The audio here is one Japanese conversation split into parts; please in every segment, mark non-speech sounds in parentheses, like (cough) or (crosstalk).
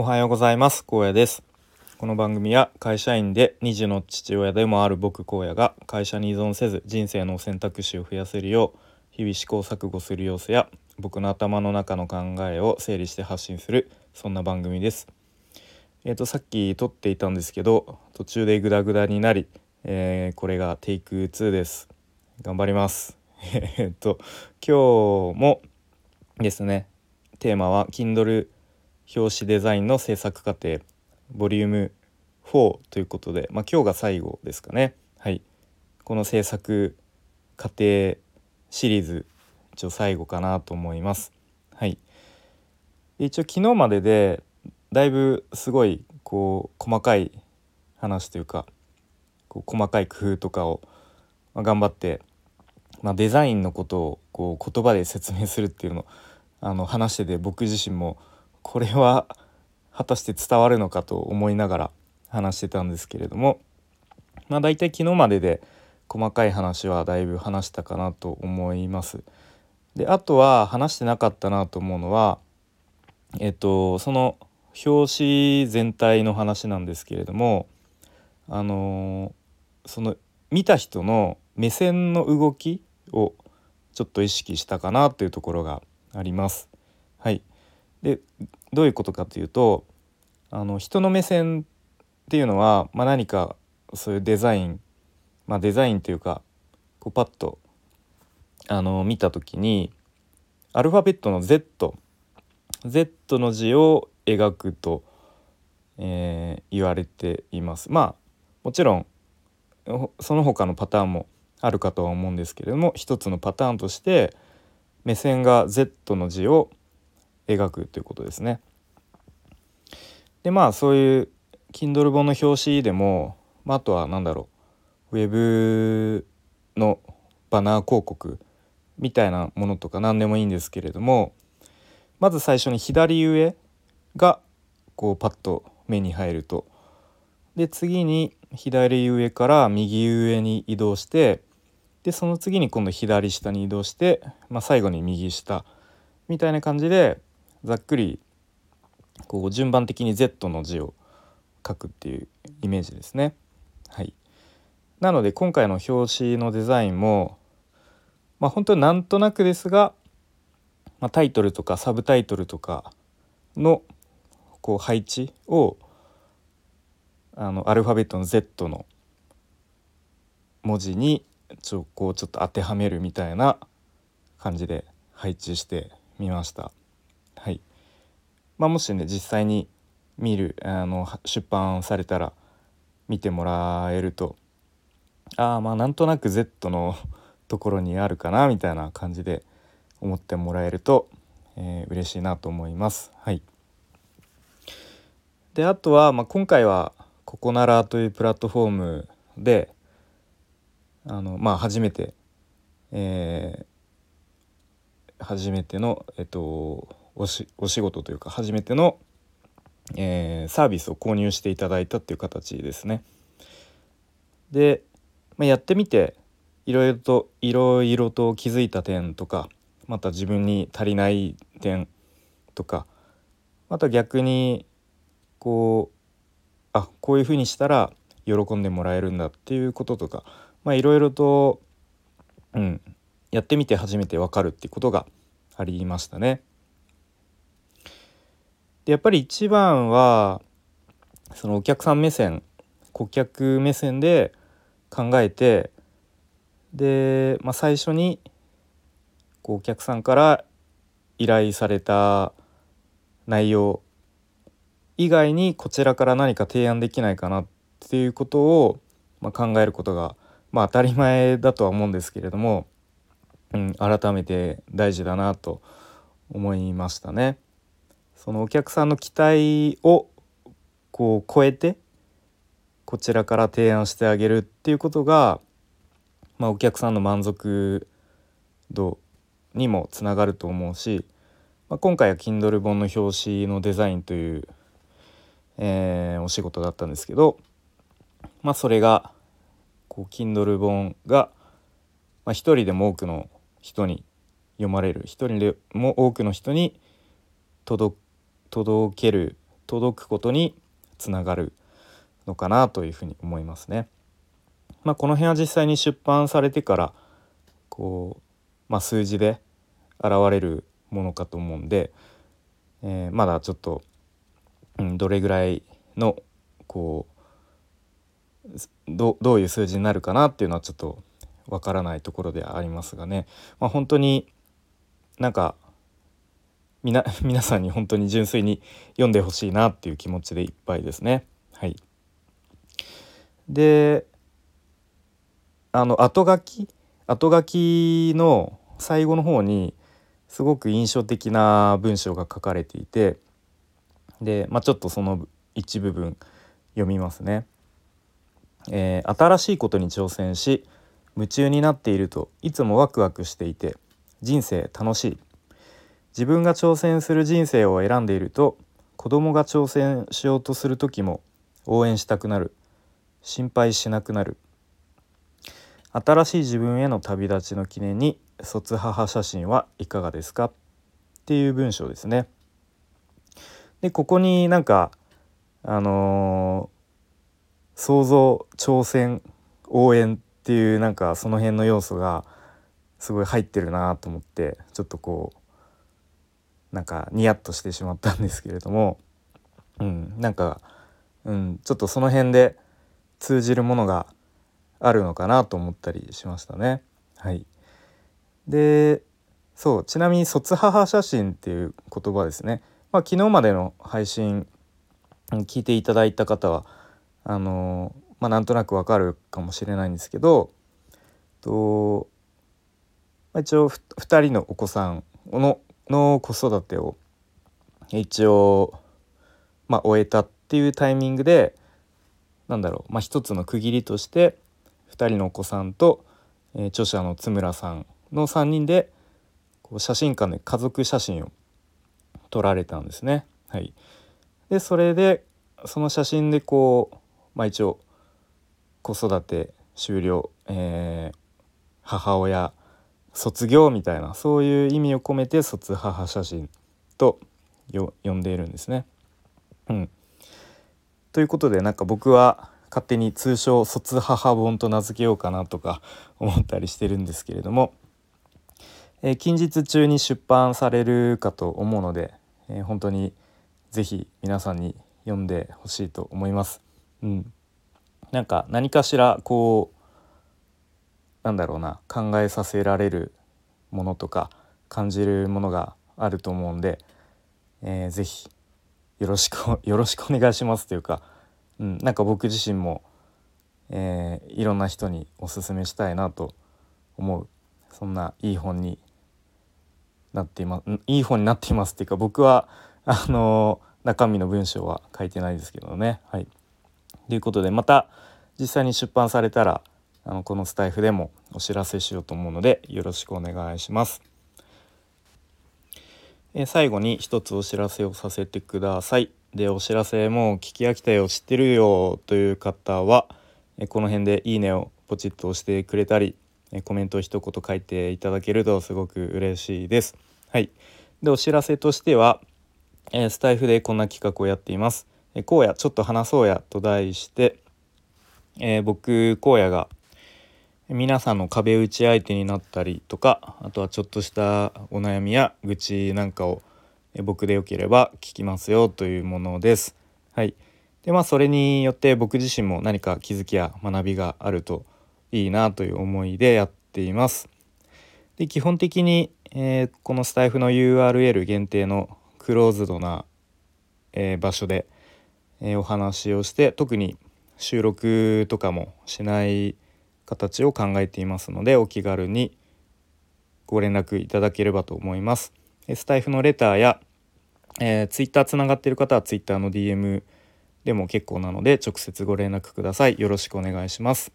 おはようございます。高野です。この番組は会社員で2児の父親でもある僕荒野が会社に依存せず人生の選択肢を増やせるよう日々試行錯誤する様子や僕の頭の中の考えを整理して発信するそんな番組です。えっ、ー、とさっき撮っていたんですけど途中でグダグダになり、えー、これがテイク2です。頑張ります。(laughs) えっと今日もですねテーマは Kindle 表紙デザインの制作過程ボリューム4ということで、まあ、今日が最後ですかね。はい、この制作過程シリーズ一応最後かなと思います。はい、一応昨日まででだいぶすごいこう細かい話というかこう細かい工夫とかを、ま、頑張って、まあ、デザインのことをこう言葉で説明するっていうのをあの話してて僕自身もこれは果たして伝わるのかと思いながら話してたんですけれどもまあ大体昨日までで細かい話はだいぶ話したかなと思います。であとは話してなかったなと思うのはえっとその表紙全体の話なんですけれどもあのその見た人の目線の動きをちょっと意識したかなというところがあります。はい、でどういうことかというとあの人の目線っていうのは、まあ、何かそういうデザイン、まあ、デザインというかこうパッとあの見た時にアルファベットの Z Z の字を描くと、えー、言われています。まあもちろんその他のパターンもあるかとは思うんですけれども一つのパターンとして目線が Z の字を描くということですね。でまあそういう Kindle 本の表紙でも、まあ、あとは何だろうウェブのバナー広告みたいなものとか何でもいいんですけれどもまず最初に左上がこうパッと目に入るとで次に左上から右上に移動してでその次に今度左下に移動して、まあ、最後に右下みたいな感じでざっくりこう順番的に Z の字を書くっていうイメージですね。はい、なので今回の表紙のデザインも、まあ、本当になんとなくですが、まあ、タイトルとかサブタイトルとかのこう配置をあのアルファベットの Z の文字にちょこうちょっと当てはめるみたいな感じで配置してみました。まあ、もしね実際に見るあの出版されたら見てもらえるとああまあなんとなく Z の (laughs) ところにあるかなみたいな感じで思ってもらえると、えー、嬉しいなと思います。はい、であとは、まあ、今回はココナラというプラットフォームであの、まあ、初めて、えー、初めての、えっと、お仕事というか初めての、えー、サービスを購入していただいたっていう形ですね。で、まあ、やってみていろいろといろいろと気づいた点とかまた自分に足りない点とかまた逆にこうあこういうふうにしたら喜んでもらえるんだっていうこととかまあいろいろと、うん、やってみて初めて分かるっていうことがありましたね。でやっぱり一番はそのお客さん目線顧客目線で考えてで、まあ、最初にこうお客さんから依頼された内容以外にこちらから何か提案できないかなっていうことを、まあ、考えることが、まあ、当たり前だとは思うんですけれども、うん、改めて大事だなと思いましたね。そのお客さんの期待をこう超えてこちらから提案してあげるっていうことが、まあ、お客さんの満足度にもつながると思うし、まあ、今回は Kindle 本の表紙のデザインという、えー、お仕事だったんですけど、まあ、それがこう Kindle 本が、まあ、一人でも多くの人に読まれる一人でも多くの人に届く届ける届くことにつながるのかなというふうに思いますね。まあ、この辺は実際に出版されてからこう、まあ、数字で現れるものかと思うんで、えー、まだちょっと、うん、どれぐらいのこうどどういう数字になるかなっていうのはちょっとわからないところではありますがね、まあ、本当になんかみな (laughs) 皆さんに本当に純粋に読んでほしいなっていう気持ちでいっぱいですね。はい、であの後書き？後書きの最後の方にすごく印象的な文章が書かれていてで、まあ、ちょっとその一部分読みますね。えー、新しいことに挑戦し夢中になっているといつもワクワクしていて人生楽しい自分が挑戦する人生を選んでいると子供が挑戦しようとする時も応援したくなる。心配しなくなる。新しい自分への旅立ちの記念に卒母写真はいかがですか？っていう文章ですね。でここになんかあのー、想像挑戦応援っていうなんかその辺の要素がすごい入ってるなと思ってちょっとこうなんかニヤッとしてしまったんですけれども、うん、なんか、うん、ちょっとその辺で通じるものがあるのかなと思ったりしましたね。はい、でそうちなみに「卒母写真」っていう言葉ですね、まあ、昨日までの配信聞いていただいた方はあのまあ、なんとなくわかるかもしれないんですけどと、まあ、一応2人のお子さんのの子育てを一応、まあ、終えたっていうタイミングでなんだろう、まあ、一つの区切りとして2人のお子さんと、えー、著者の津村さんの3人でこう写真館で家族写真を撮られたんですね。はい、でそれでその写真でこう、まあ、一応子育て終了、えー、母親卒業みたいなそういう意味を込めて卒母写真と呼んでいるんですね。うん、ということでなんか僕は勝手に通称卒母本と名付けようかなとか思ったりしてるんですけれども、えー、近日中に出版されるかと思うので、えー、本当に是非皆さんに読んでほしいと思います。うん、なんか何かしらこうなんだろうな考えさせられるものとか感じるものがあると思うんで、えー、ぜひよろしく (laughs) よろしくお願いしますというか、うん、なんか僕自身も、えー、いろんな人におすすめしたいなと思うそんないい本になっていますいい本になっていますっていうか僕はあの中身の文章は書いてないですけどねはい。ということでまた実際に出版されたらあのこのスタイフでもお知らせしようと思うのでよろしくお願いします。え最後に一つお知らせをさせてください。でお知らせもう聞き飽きたよ知ってるよという方はえこの辺でいいねをポチッと押してくれたりえコメントを一言書いていただけるとすごく嬉しいです。はい。でお知らせとしては、えスタイフでこんな企画をやっています。え荒野ちょっと話そうやと題して、えー、僕荒野が皆さんの壁打ち相手になったりとかあとはちょっとしたお悩みや愚痴なんかを僕でよければ聞きますよというものです。はい、でまあそれによって僕自身も何か気づきや学びがあるといいなという思いでやっています。で基本的に、えー、このスタイフの URL 限定のクローズドな、えー、場所でえー、お話をして特に収録とかもしない形を考えていますのでお気軽にご連絡いただければと思います。スタイフのレターや、えー、ツイッターつながっている方はツイッターの DM でも結構なので直接ご連絡ください。よろしくお願いします。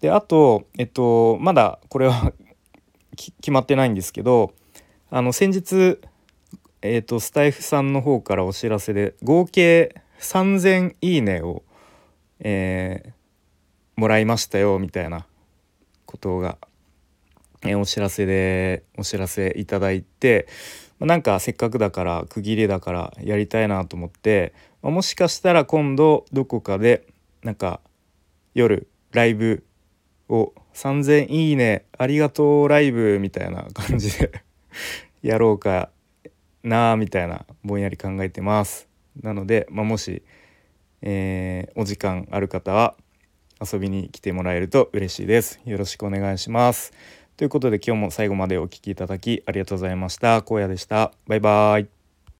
であとえっとまだこれは (laughs) 決まってないんですけどあの先日えっとスタイフさんの方からお知らせで合計3,000いいねを、えー、もらいましたよみたいなことが、え、お知らせでお知らせいただいてま、なんかせっかくだから区切りだからやりたいなと思って、ま、もしかしたら今度どこかでなんか夜ライブを3000いいねありがとうライブみたいな感じでやろうかなみたいなぼんやり考えてます。なので、まあ、もし、えー、お時間ある方は遊びに来てもらえると嬉しいです。よろしくお願いします。ということで今日も最後までお聴きいただきありがとうございました。荒野でした。バイバーイ。